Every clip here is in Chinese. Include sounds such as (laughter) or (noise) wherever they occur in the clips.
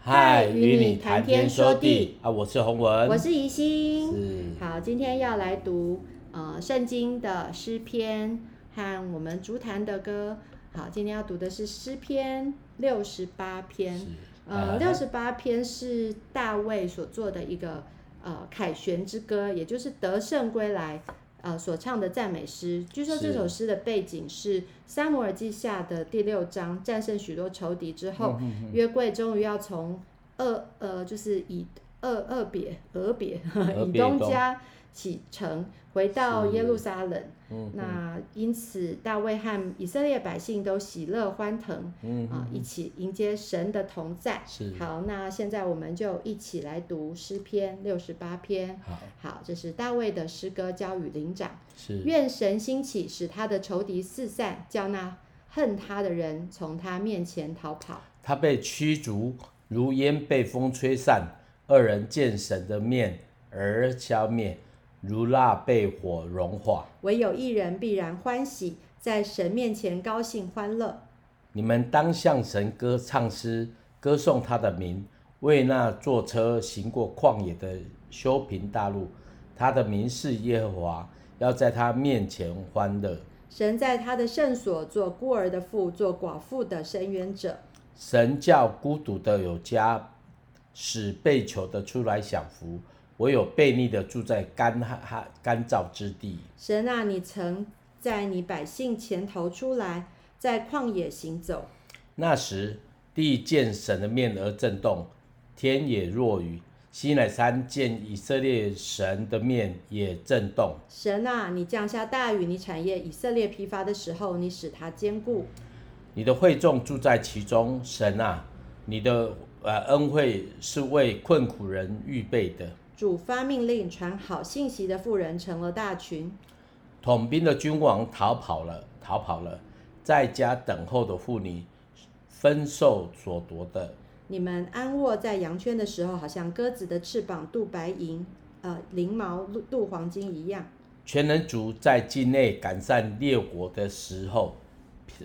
嗨，与你谈天说地啊！我是洪文，我是怡心。是好，今天要来读呃圣经的诗篇和我们筑坛的歌。好，今天要读的是诗篇六十八篇。呃，六十八篇是大卫所做的一个呃凯旋之歌，也就是得胜归来呃所唱的赞美诗。据说这首诗的背景是撒母耳记下的第六章，战胜许多仇敌之后，约柜终于要从二呃就是以二二别俄别以东家启程回到耶路撒冷。嗯、那因此，大卫和以色列百姓都喜乐欢腾，嗯、啊，一起迎接神的同在。是好，那现在我们就一起来读诗篇六十八篇。好，好，这是大卫的诗歌，交与灵长。是愿神兴起，使他的仇敌四散，叫那恨他的人从他面前逃跑。他被驱逐，如烟被风吹散；二人见神的面而消灭。如蜡被火融化，唯有一人必然欢喜，在神面前高兴欢乐。你们当向神歌唱诗，歌颂他的名，为那坐车行过旷野的修平大路。他的名是耶和华，要在他面前欢乐。神在他的圣所做孤儿的父，做寡妇的伸冤者。神叫孤独的有家，使被囚的出来享福。唯有悖逆的住在干旱干燥之地。神啊，你曾在你百姓前头出来，在旷野行走。那时地见神的面而震动，天也若雨。西乃山见以色列神的面也震动。神啊，你降下大雨，你产业以色列疲乏的时候，你使它坚固。你的会众住在其中。神啊，你的呃恩惠是为困苦人预备的。主发命令，传好信息的妇人成了大群。统兵的君王逃跑了，逃跑了，在家等候的妇女分受所夺的。你们安卧在羊圈的时候，好像鸽子的翅膀镀白银，呃，翎毛镀黄金一样。全能族在境内赶上列国的时候，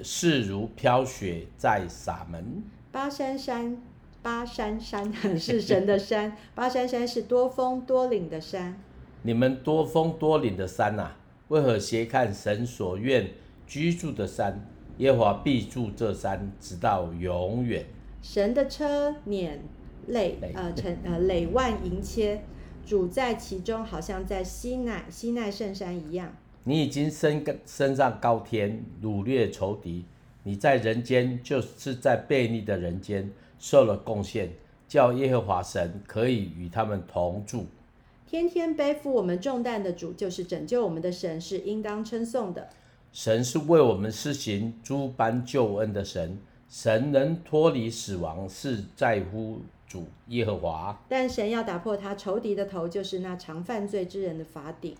势如飘雪在撒门。巴珊山。巴山山是神的山，(laughs) 巴山山是多峰多岭的山。你们多峰多岭的山啊，为何斜看神所愿居住的山？耶和华必住这山，直到永远。神的车辇累呃成呃累万盈千，主在其中，好像在西奈西奈圣山一样。你已经升升上高天，掳掠仇敌。你在人间，就是在悖逆的人间。受了贡献，叫耶和华神可以与他们同住。天天背负我们重担的主，就是拯救我们的神，是应当称颂的。神是为我们施行诸般救恩的神。神能脱离死亡，是在乎主耶和华。但神要打破他仇敌的头，就是那常犯罪之人的法顶。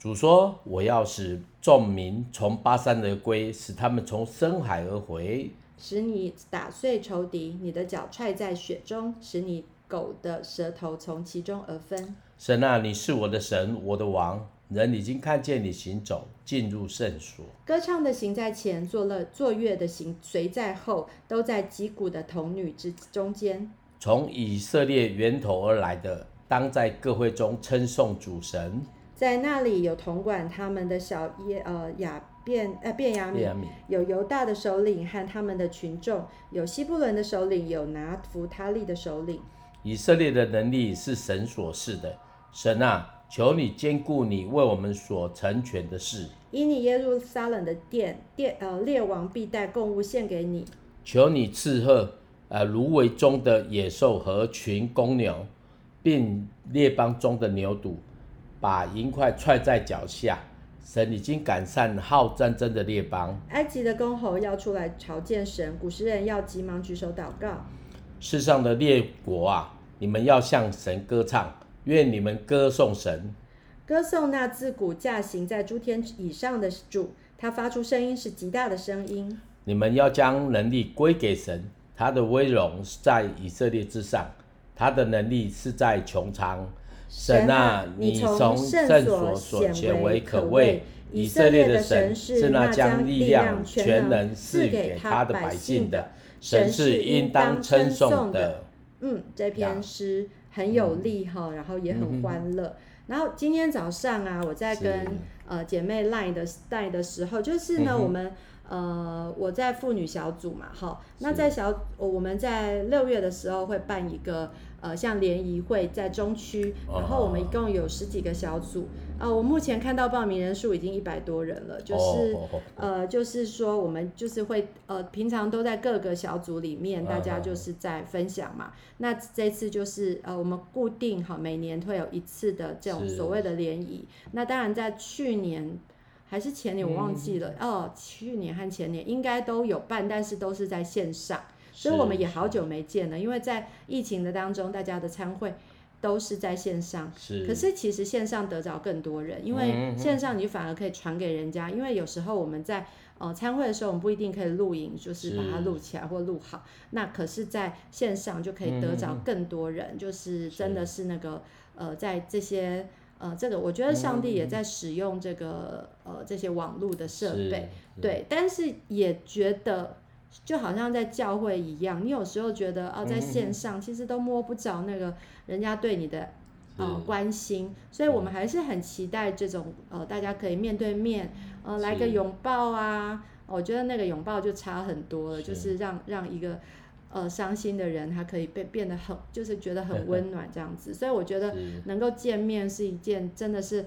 主说：“我要使众民从巴山而归，使他们从深海而回。”使你打碎仇敌，你的脚踹在雪中，使你狗的舌头从其中而分。神啊，你是我的神，我的王，人已经看见你行走，进入圣所。歌唱的行在前，作乐作乐的行随在后，都在击鼓的童女之中间。从以色列源头而来的，当在各会中称颂主神。在那里有统管他们的小耶呃亚。便呃便雅悯，有犹大的首领和他们的群众，有西布伦的首领，有拿弗他利的首领。以色列的能力是神所赐的，神啊，求你兼顾你为我们所成全的事。以你耶路撒冷的殿殿呃列王必带贡物献给你。求你赐贺呃芦苇中的野兽和群公牛，并列邦中的牛犊，把银块踹在脚下。神已经赶上好战争的列邦，埃及的公侯要出来朝见神，古时人要急忙举手祷告。世上的列国啊，你们要向神歌唱，愿你们歌颂神，歌颂那自古驾行在诸天以上的主，他发出声音是极大的声音。你们要将能力归给神，他的威荣是在以色列之上，他的能力是在穹苍。神啊，你从圣所显为可畏。以色列的神是那将力量全能赐给他的百姓的。神是应当称颂的。嗯，这篇诗很有力哈，然后也很欢乐。然后今天早上啊，我在跟呃姐妹 line 的带的时候，就是呢，我们。呃，我在妇女小组嘛，哈，那在小我们在六月的时候会办一个呃像联谊会在中区，然后我们一共有十几个小组，啊、呃，我目前看到报名人数已经一百多人了，就是呃就是说我们就是会呃平常都在各个小组里面，大家就是在分享嘛，那这次就是呃我们固定好每年会有一次的这种所谓的联谊，那当然在去年。还是前年我忘记了、嗯、哦，去年和前年应该都有办，但是都是在线上，所以我们也好久没见了。因为在疫情的当中，大家的参会都是在线上，是。可是其实线上得着更多人，因为线上你反而可以传给人家。因为有时候我们在呃参会的时候，我们不一定可以录影，就是把它录起来或录好。那可是在线上就可以得着更多人，嗯、就是真的是那个呃在这些。呃，这个我觉得上帝也在使用这个、嗯、呃这些网络的设备，对，但是也觉得就好像在教会一样，你有时候觉得啊、呃，在线上其实都摸不着那个人家对你的呃关心，所以我们还是很期待这种呃大家可以面对面呃来个拥抱啊，我觉得那个拥抱就差很多了，就是。让让一个。呃，伤心的人他可以被变得很，就是觉得很温 (laughs) 暖这样子，所以我觉得能够见面是一件真的是，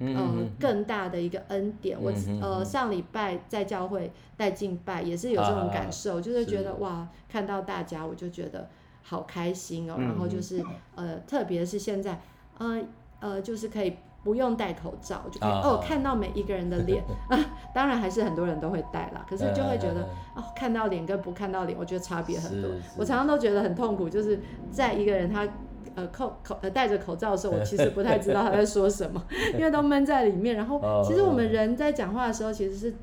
呃，更大的一个恩典。我呃上礼拜在教会带敬拜也是有这种感受，就是觉得哇，看到大家我就觉得好开心哦，然后就是呃，特别是现在，呃呃，就是可以。不用戴口罩就可以哦，看到每一个人的脸 (laughs) 啊，当然还是很多人都会戴啦。可是就会觉得哦，看到脸跟不看到脸，我觉得差别很多。我常常都觉得很痛苦，就是在一个人他呃口口呃戴着口罩的时候，我其实不太知道他在说什么，(laughs) 因为都闷在里面。然后其实我们人在讲话的时候，其实是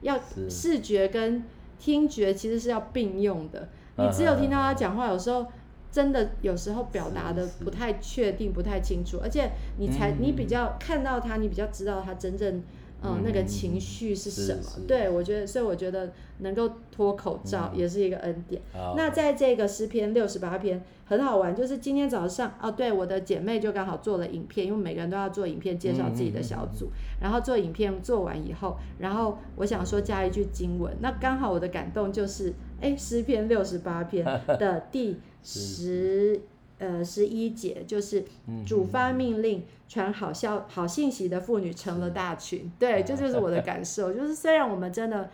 要视觉跟听觉其实是要并用的。你只有听到他讲话，有时候。真的有时候表达的不太确定，不太清楚，而且你才你比较看到他，你比较知道他真正嗯那个情绪是什么。对，我觉得，所以我觉得能够脱口罩也是一个恩典。那在这个诗篇六十八篇很好玩，就是今天早上哦，对，我的姐妹就刚好做了影片，因为每个人都要做影片介绍自己的小组，然后做影片做完以后，然后我想说加一句经文，那刚好我的感动就是，哎，诗篇六十八篇的第。(laughs) 十呃十一节就是主发命令传好消好信息的妇女成了大群，对，这就是我的感受。就是虽然我们真的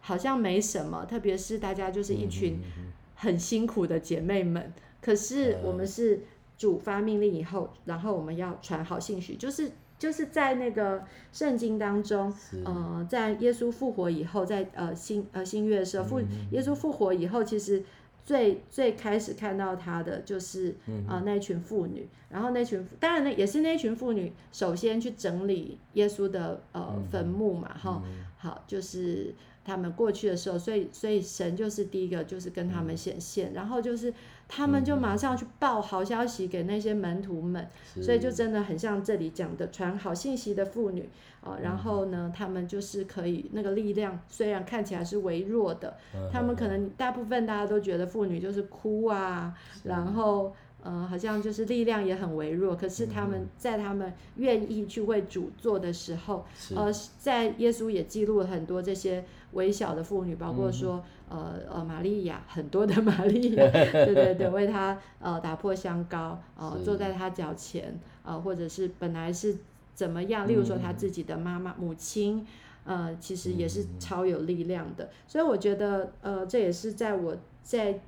好像没什么，特别是大家就是一群很辛苦的姐妹们，可是我们是主发命令以后，然后我们要传好信息，就是就是在那个圣经当中，呃，在耶稣复活以后，在呃新呃新约的时候，复耶稣复活以后，其实。最最开始看到他的就是啊、那群妇女，然后那群当然呢也是那群妇女首先去整理耶稣的呃坟墓嘛哈、嗯，好就是他们过去的时候，所以所以神就是第一个就是跟他们显现、嗯，然后就是他们就马上去报好消息给那些门徒们，所以就真的很像这里讲的传好信息的妇女。啊、哦，然后呢，他们就是可以那个力量，虽然看起来是微弱的，嗯、他们可能大部分大家都觉得妇女就是哭啊，然后呃，好像就是力量也很微弱。可是他们在他们愿意去为主做的时候，呃，在耶稣也记录了很多这些微小的妇女，包括说呃呃玛利亚，很多的 (laughs) 玛利亚，对对对，为他呃打破香膏，呃坐在他脚前，呃或者是本来是。怎么样？例如说他自己的妈妈、母亲，呃，其实也是超有力量的。所以我觉得，呃，这也是在我在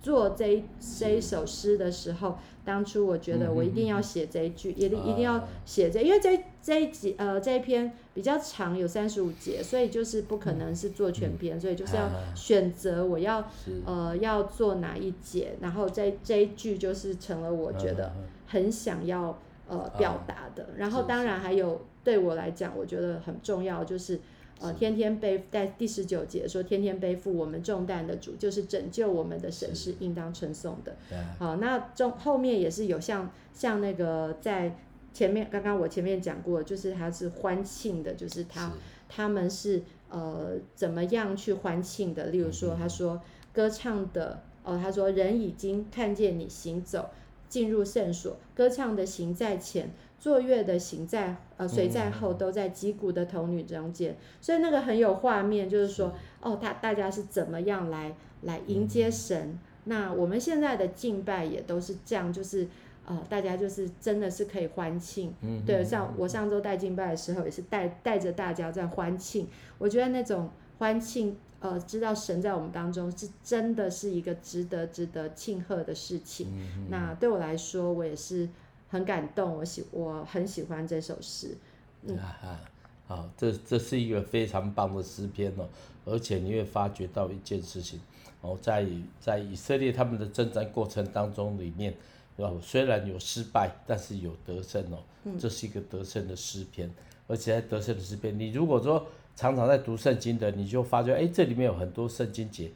做这一这一首诗的时候，当初我觉得我一定要写这一句，也一定要写这，因为这这一集呃这一篇比较长，有三十五节，所以就是不可能是做全篇，所以就是要选择我要呃要做哪一节，然后这这一句就是成了我觉得很想要。呃，表达的，然后当然还有对我来讲，我觉得很重要，就是呃，天天背在第十九节说，天天背负我们重担的主，就是拯救我们的神是应当称颂的。好，那中后面也是有像像那个在前面刚刚我前面讲过，就是他是欢庆的，就是他他们是呃怎么样去欢庆的？例如说，他说歌唱的哦，他说人已经看见你行走进入圣所，歌唱的行在前，作乐的行在呃随在后，都在击鼓的童女中间。所以那个很有画面，就是说哦，他大家是怎么样来来迎接神？那我们现在的敬拜也都是这样，就是。呃，大家就是真的是可以欢庆，嗯，对，像我上周带敬拜的时候，也是带带着大家在欢庆。我觉得那种欢庆，呃，知道神在我们当中是真的是一个值得值得庆贺的事情。嗯，那对我来说，我也是很感动，我喜我很喜欢这首诗。嗯，啊，好，这这是一个非常棒的诗篇哦，而且你会发觉到一件事情，哦，在在以色列他们的征战过程当中里面。哦，虽然有失败，但是有得胜哦。这是一个得胜的诗篇，而且在得胜的诗篇，你如果说常常在读圣经的，你就发觉，哎，这里面有很多圣经节，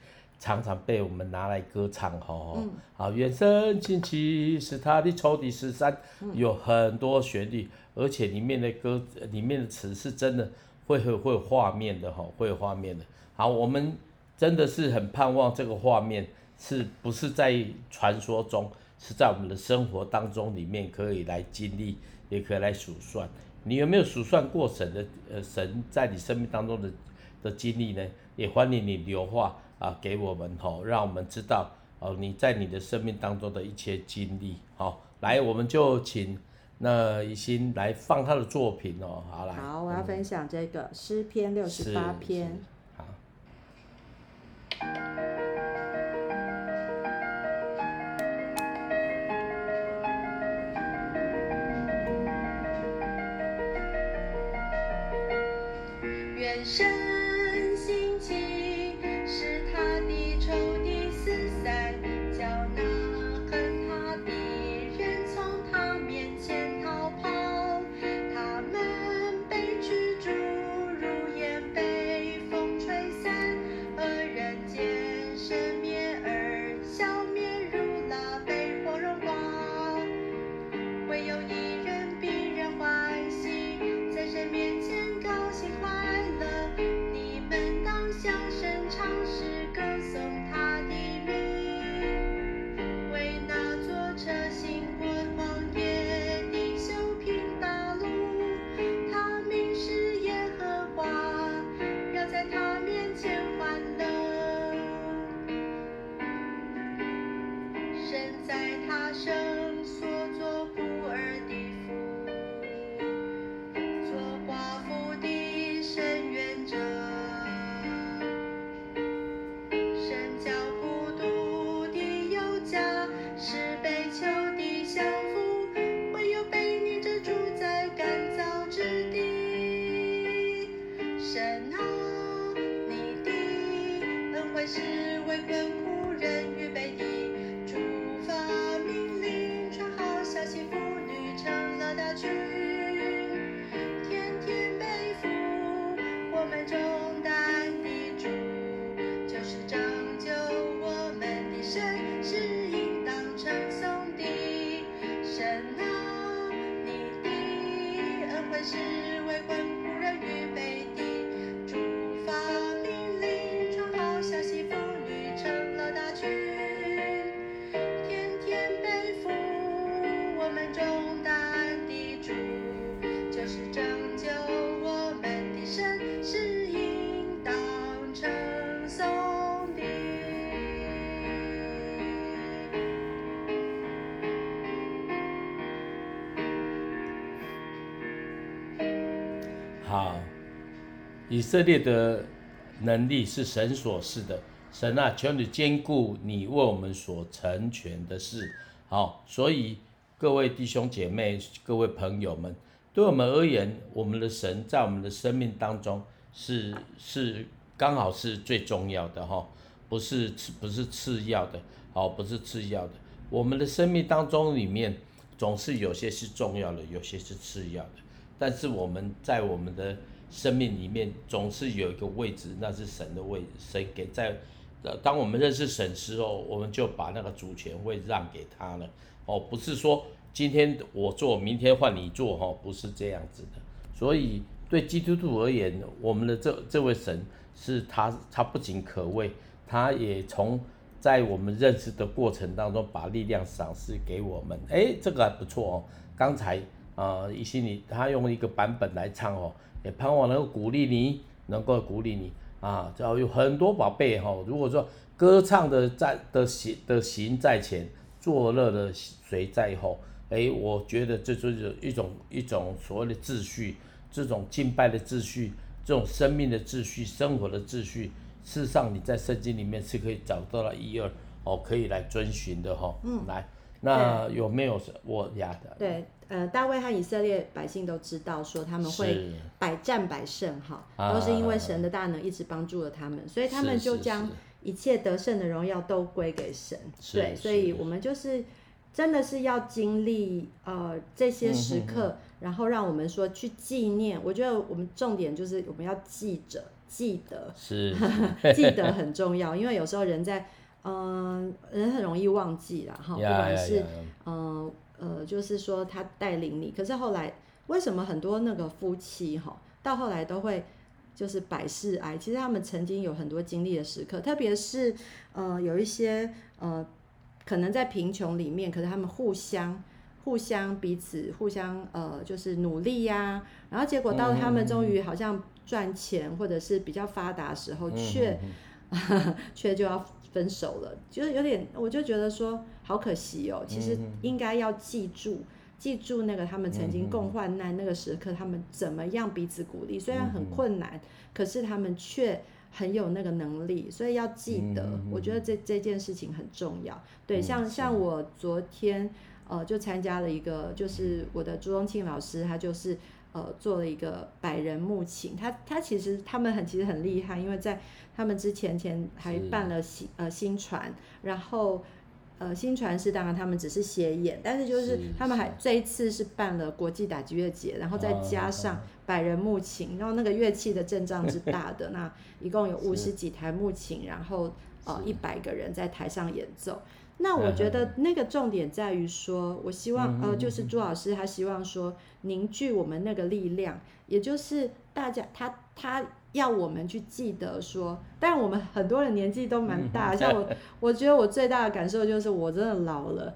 常常被我们拿来歌唱哦。嗯。啊，愿神兴起，是他的仇敌十三，有很多旋律，而且里面的歌，里面的词是真的会会会有画面的哈，会有画面的。好，我们真的是很盼望这个画面，是不是在传说中？是在我们的生活当中里面可以来经历，也可以来数算。你有没有数算过神的呃神在你生命当中的的经历呢？也欢迎你留话啊给我们吼，让我们知道哦你在你的生命当中的一些经历。好，来我们就请那以心来放他的作品哦。好来。好，我要分享这个诗篇六十八篇。好。Welcome 以色列的能力是神所赐的，神啊，求你兼顾你为我们所成全的事。好，所以各位弟兄姐妹、各位朋友们，对我们而言，我们的神在我们的生命当中是是刚好是最重要的哈，不是不是次要的，好，不是次要的。我们的生命当中里面总是有些是重要的，有些是次要的，但是我们在我们的生命里面总是有一个位置，那是神的位置。神给在，呃，当我们认识神时候，我们就把那个主权会让给他了。哦，不是说今天我做，明天换你做，哈，不是这样子的。所以对基督徒而言，我们的这这位神是他，他不仅可畏，他也从在我们认识的过程当中，把力量赏赐给我们。哎，这个还不错哦。刚才啊，一心你他用一个版本来唱哦，也盼望能够鼓励你，能够鼓励你啊。要有很多宝贝哈、哦。如果说歌唱的在的行的行在前，作乐的随在后。哎，我觉得这就是一种一种所谓的秩序，这种敬拜的秩序，这种生命的秩序，生活的秩序。事实上，你在圣经里面是可以找到了一二哦，可以来遵循的哈、哦。嗯，来，那有没有我呀的？对，呃，大卫和以色列百姓都知道说他们会百战百胜哈，都是因为神的大能一直帮助了他们，啊、所以他们就将一切得胜的荣耀都归给神。对，所以我们就是真的是要经历呃这些时刻、嗯，然后让我们说去纪念。我觉得我们重点就是我们要记着。记得是 (laughs) 记得很重要，因为有时候人在嗯、呃，人很容易忘记了哈，不管是嗯呃，呃，就是说他带领你，可是后来为什么很多那个夫妻哈，到后来都会就是百事哀？其实他们曾经有很多经历的时刻，特别是呃有一些呃可能在贫穷里面，可是他们互相互相彼此互相呃就是努力呀、啊，然后结果到他们终于好像。赚钱或者是比较发达的时候，却 (laughs) 却就要分手了，就是有点，我就觉得说好可惜哦。其实应该要记住，记住那个他们曾经共患难那个时刻，他们怎么样彼此鼓励，虽然很困难，可是他们却很有那个能力，所以要记得。我觉得这这件事情很重要。对，像像我昨天呃就参加了一个，就是我的朱宗庆老师，他就是。呃，做了一个百人慕琴，他他其实他们很其实很厉害，因为在他们之前前还办了新呃新传，然后呃新传是当然他们只是协演，但是就是他们还这一次是办了国际打击乐节，然后再加上百人慕琴，然后那个乐器的阵仗是大的，那一共有五 (laughs) 十几台木琴，然后呃一百个人在台上演奏。那我觉得那个重点在于说，我希望呃，就是朱老师他希望说凝聚我们那个力量，也就是大家他他要我们去记得说，但我们很多人年纪都蛮大，像我，我觉得我最大的感受就是我真的老了，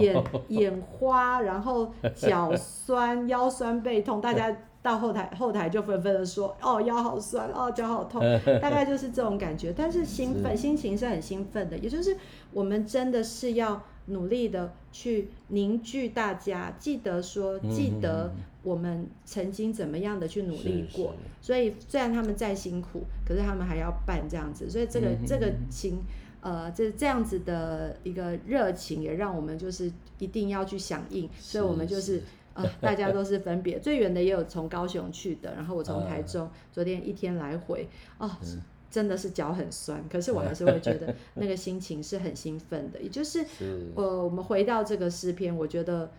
眼 (laughs) 眼花，然后 (laughs) 脚酸、腰酸背痛，大家。到后台，后台就纷纷的说：“哦，腰好酸，哦，脚好痛，(laughs) 大概就是这种感觉。”但是兴奋，心情是很兴奋的。也就是我们真的是要努力的去凝聚大家，记得说，记得我们曾经怎么样的去努力过。所以虽然他们再辛苦，可是他们还要办这样子。所以这个这个情，呃，这这样子的一个热情，也让我们就是一定要去响应。所以我们就是。呃、大家都是分别，最远的也有从高雄去的，然后我从台中，昨天一天来回，哦，真的是脚很酸，可是我还是会觉得 (laughs) 那个心情是很兴奋的。也就是，呃，我们回到这个诗篇，我觉得，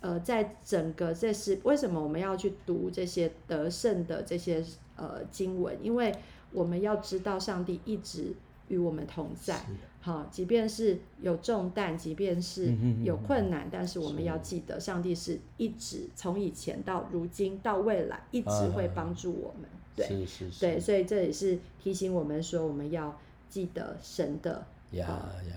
呃，在整个这诗，为什么我们要去读这些得胜的这些呃经文？因为我们要知道上帝一直与我们同在。好，即便是有重担，即便是有困难，但是我们要记得，上帝是一直从以前到如今到未来，一直会帮助我们。对，是是是，对，所以这也是提醒我们说，我们要记得神的，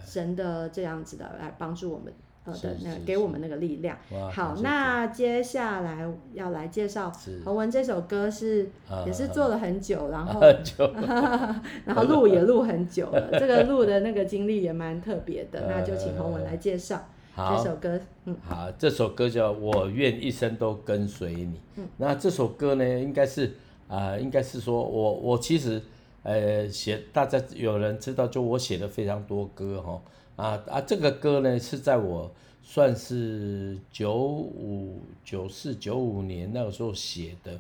神的这样子的来帮助我们。呃的那给我们那个力量。好，那接下来要来介绍洪文这首歌是也是做了很久，然后 (laughs) 然后录也录很久了，(laughs) 这个录的那个经历也蛮特别的，那就请洪文来介绍这首歌。嗯，好，这首歌叫我愿一生都跟随你。嗯，那这首歌呢，应该是啊、呃，应该是说我我其实呃写，大家有人知道，就我写了非常多歌哈。啊啊，这个歌呢是在我算是九五九四九五年那个时候写的，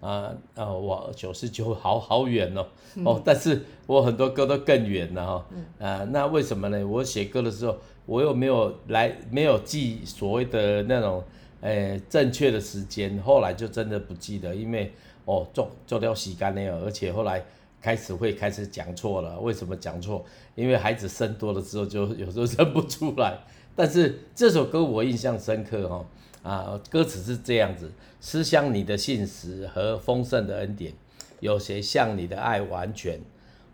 啊啊，我九四九好好远哦哦，但是我很多歌都更远了哈，啊，那为什么呢？我写歌的时候，我又没有来没有记所谓的那种诶正确的时间，后来就真的不记得，因为哦做做掉洗干净了，而且后来。开始会开始讲错了，为什么讲错？因为孩子生多了之后，就 (laughs) 有时候认不出来。但是这首歌我印象深刻哈，啊，歌词是这样子：思乡你的信实和丰盛的恩典，有谁像你的爱完全？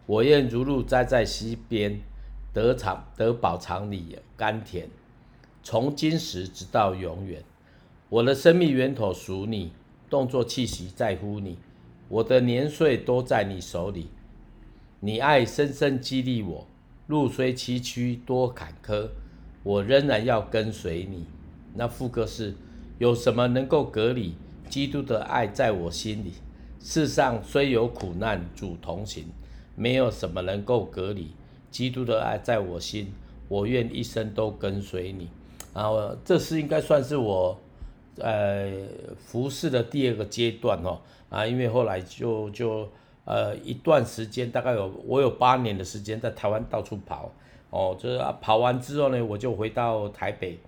我愿如鹿栽在溪边，得偿得饱尝你甘甜，从今时直到永远。我的生命源头属你，动作气息在乎你，我的年岁都在你手里。你爱深深激励我，路虽崎岖多坎坷，我仍然要跟随你。那副歌是：有什么能够隔离？基督的爱在我心里。世上虽有苦难，主同行，没有什么能够隔离。基督的爱在我心，我愿一生都跟随你。然后，这是应该算是我。呃，服侍的第二个阶段哦，啊，因为后来就就呃一段时间，大概有我有八年的时间在台湾到处跑，哦，就是啊跑完之后呢，我就回到台北，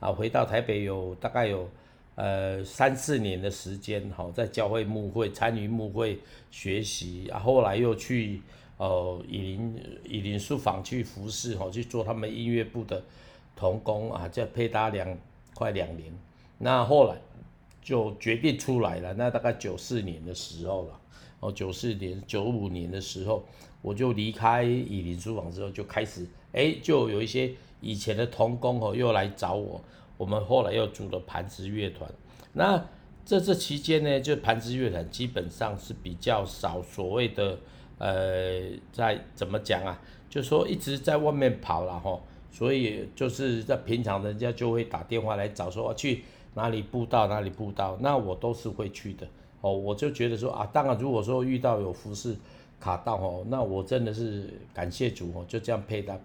啊，回到台北有大概有呃三四年的时间，好，在教会牧会参与牧会学习，啊，后来又去呃以林以林书房去服侍，哦，去做他们音乐部的童工啊，在配搭两快两年。那后来就决定出来了，那大概九四年的时候了，哦，九四年、九五年的时候，我就离开以林书房之后，就开始，哎，就有一些以前的童工哦，又来找我，我们后来又组了磐石乐团。那这这期间呢，就磐石乐团基本上是比较少所谓的，呃，在怎么讲啊？就说一直在外面跑了哈，所以就是在平常人家就会打电话来找说去。哪里布道哪里布道，那我都是会去的哦。我就觉得说啊，当然如果说遇到有服事卡到哦，那我真的是感谢主哦，就这样配搭。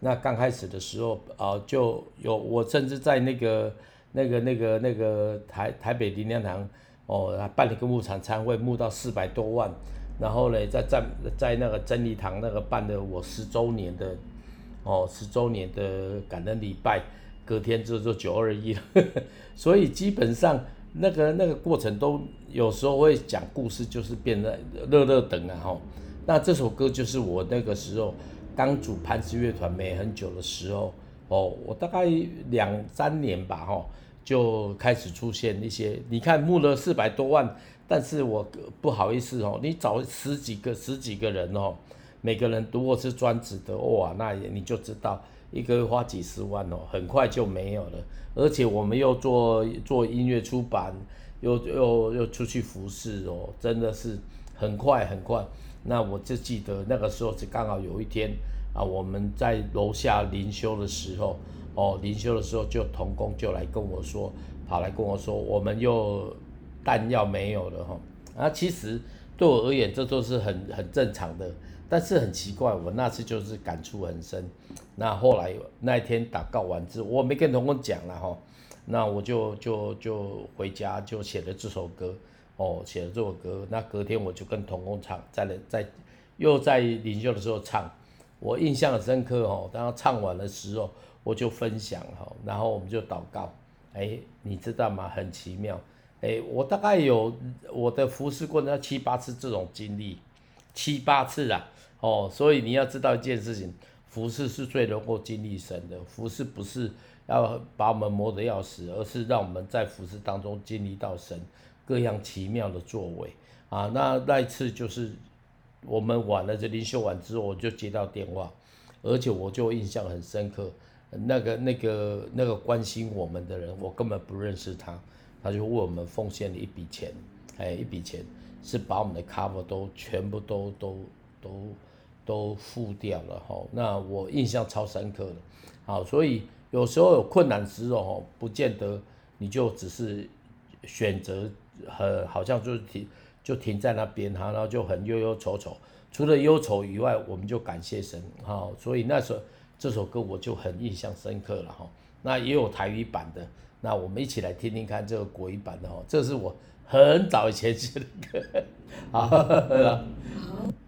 那刚开始的时候啊，就有我甚至在那个那个那个那个台台北灵粮堂哦，办了一个牧场餐会，募到四百多万。然后呢，在在在那个真理堂那个办的我十周年的哦，十周年的感恩礼拜。隔天就就九二一了，(laughs) 所以基本上那个那个过程都有时候会讲故事，就是变得热热等啊哈。那这首歌就是我那个时候刚组磐石乐团没很久的时候哦，我大概两三年吧哈，就开始出现一些。你看募了四百多万，但是我不好意思哦，你找十几个十几个人哦，每个人如果是专职的哇，那你就知道。一个月花几十万哦，很快就没有了。而且我们又做做音乐出版，又又又出去服侍哦，真的是很快很快。那我就记得那个时候是刚好有一天啊，我们在楼下灵修的时候哦，灵修的时候就同工就来跟我说，跑来跟我说，我们又弹药没有了哈。啊，其实对我而言，这都是很很正常的。但是很奇怪，我那次就是感触很深。那后来那一天祷告完之后，我没跟同工讲了哈。那我就就就回家就写了这首歌，哦，写了这首歌。那隔天我就跟同工唱，在在又在灵修的时候唱，我印象很深刻哦。当他唱完的时候，我就分享哈，然后我们就祷告。哎，你知道吗？很奇妙。哎，我大概有我的服侍过那七八次这种经历，七八次啊。哦，所以你要知道一件事情，服事是最能够经历神的。服事不是要把我们磨得要死，而是让我们在服事当中经历到神各样奇妙的作为啊。那那一次就是我们完了这灵修完之后，我就接到电话，而且我就印象很深刻。那个那个那个关心我们的人，我根本不认识他，他就为我们奉献了一笔钱，哎，一笔钱是把我们的 cover 都全部都都都。都付掉了哈，那我印象超深刻的，好，所以有时候有困难时候，不见得你就只是选择很好像就是停就停在那边哈，然后就很忧忧愁愁，除了忧愁以外，我们就感谢神哈，所以那时候这首歌我就很印象深刻了哈，那也有台语版的，那我们一起来听听看这个国语版的哈，这是我很早以前写的歌，好。(laughs)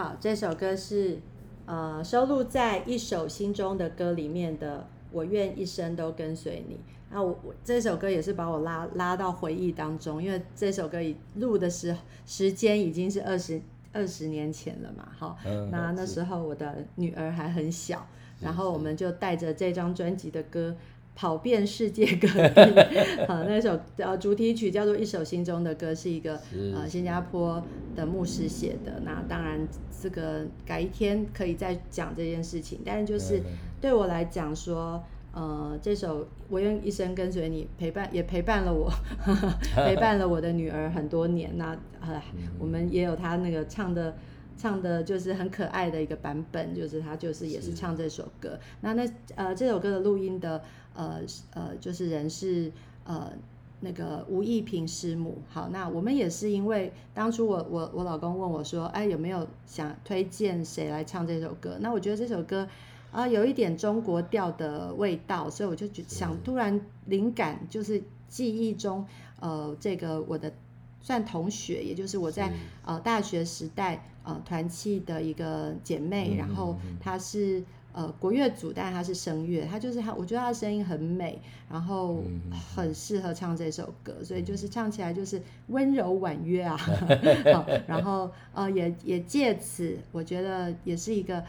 好，这首歌是呃收录在一首心中的歌里面的。我愿一生都跟随你。那我我这首歌也是把我拉拉到回忆当中，因为这首歌已录的时时间已经是二十二十年前了嘛。好，嗯、那那时候我的女儿还很小，然后我们就带着这张专辑的歌。跑遍世界各地，(laughs) 好，那首呃主题曲叫做《一首心中的歌》，是一个呃新加坡的牧师写的。那当然，这个改一天可以再讲这件事情。但是就是对我来讲说，呃，这首《我愿一生跟随你》陪伴也陪伴了我，呵 (laughs) 呵陪伴了我的女儿很多年。那呃，我们也有她那个唱的。唱的就是很可爱的一个版本，就是他就是也是唱这首歌。那那呃这首歌的录音的呃呃就是人是呃那个吴艺平师母。好，那我们也是因为当初我我我老公问我说，哎有没有想推荐谁来唱这首歌？那我觉得这首歌啊、呃、有一点中国调的味道，所以我就想突然灵感就是记忆中呃这个我的。算同学，也就是我在呃大学时代呃团契的一个姐妹，嗯、然后她是呃国乐组，但他是声乐，他就是他，我觉得他的声音很美，然后很适合唱这首歌，所以就是唱起来就是温柔婉约啊，(laughs) 好，然后呃也也借此，我觉得也是一个。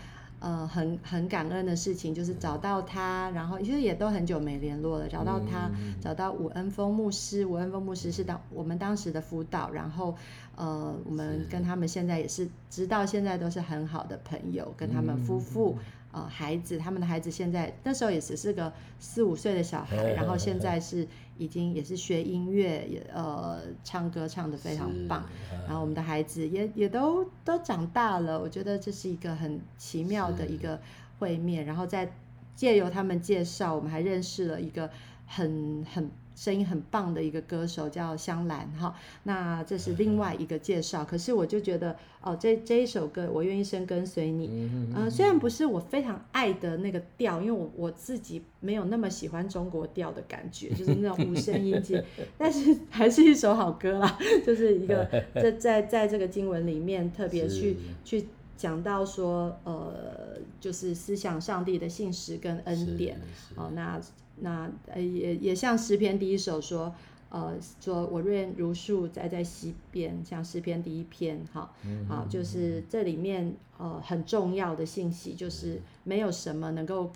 呃，很很感恩的事情就是找到他，然后其实也都很久没联络了。找到他，嗯、找到伍恩峰牧师，伍恩峰牧师是当我们当时的辅导，然后呃，我们跟他们现在也是直到现在都是很好的朋友，跟他们夫妇。嗯呃，孩子，他们的孩子现在那时候也只是个四五岁的小孩，然后现在是已经也是学音乐，也呃唱歌唱得非常棒。然后我们的孩子也也都都长大了，我觉得这是一个很奇妙的一个会面。然后再借由他们介绍，我们还认识了一个很很。声音很棒的一个歌手叫香兰哈，那这是另外一个介绍。可是我就觉得哦，这这一首歌我愿意生跟随你，嗯、呃，虽然不是我非常爱的那个调，因为我我自己没有那么喜欢中国调的感觉，(laughs) 就是那种无声音阶，但是还是一首好歌啦，(laughs) 就是一个 (laughs) 在在在这个经文里面特别去去讲到说，呃，就是思想上帝的信实跟恩典，哦，那。那呃也也像诗篇第一首说，呃说我愿如树栽在溪边，像诗篇第一篇，好，好，就是这里面呃很重要的信息，就是没有什么能够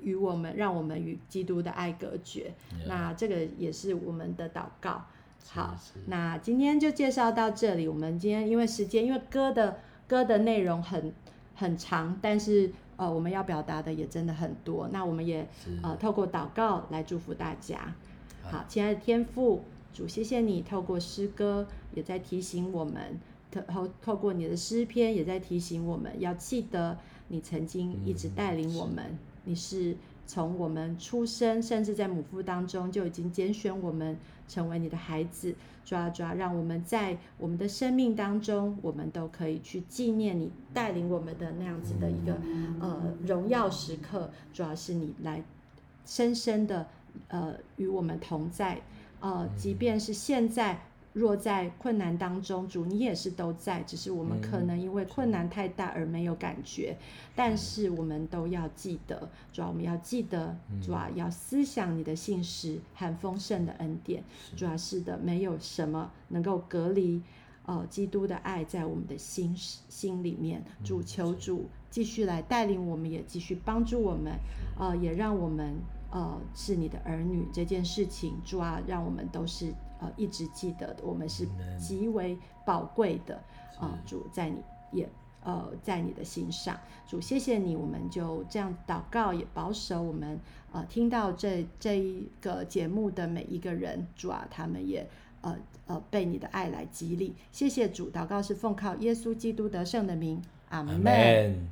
与我们让我们与基督的爱隔绝。那这个也是我们的祷告。好，那今天就介绍到这里。我们今天因为时间，因为歌的歌的内容很很长，但是。呃，我们要表达的也真的很多，那我们也呃透过祷告来祝福大家。好，亲爱的天父主，谢谢你透过诗歌也在提醒我们，透透过你的诗篇也在提醒我们要记得你曾经一直带领我们，嗯、你是。从我们出生，甚至在母腹当中，就已经拣选我们成为你的孩子。主啊，主啊，让我们在我们的生命当中，我们都可以去纪念你带领我们的那样子的一个呃荣耀时刻。主要是你来深深的呃与我们同在，呃，即便是现在。若在困难当中，主你也是都在，只是我们可能因为困难太大而没有感觉。嗯、但是我们都要记得，主要我们要记得，主要要思想你的信实和丰盛的恩典。主要是的，没有什么能够隔离，呃，基督的爱在我们的心心里面。主求主继续来带领我们，也继续帮助我们，呃，也让我们呃是你的儿女这件事情，主啊，让我们都是。呃，一直记得的，我们是极为宝贵的啊、呃！主在你也呃在你的心上，主谢谢你，我们就这样祷告，也保守我们呃听到这这一个节目的每一个人，主啊，他们也呃呃被你的爱来激励。谢谢主，祷告是奉靠耶稣基督得胜的名，阿门。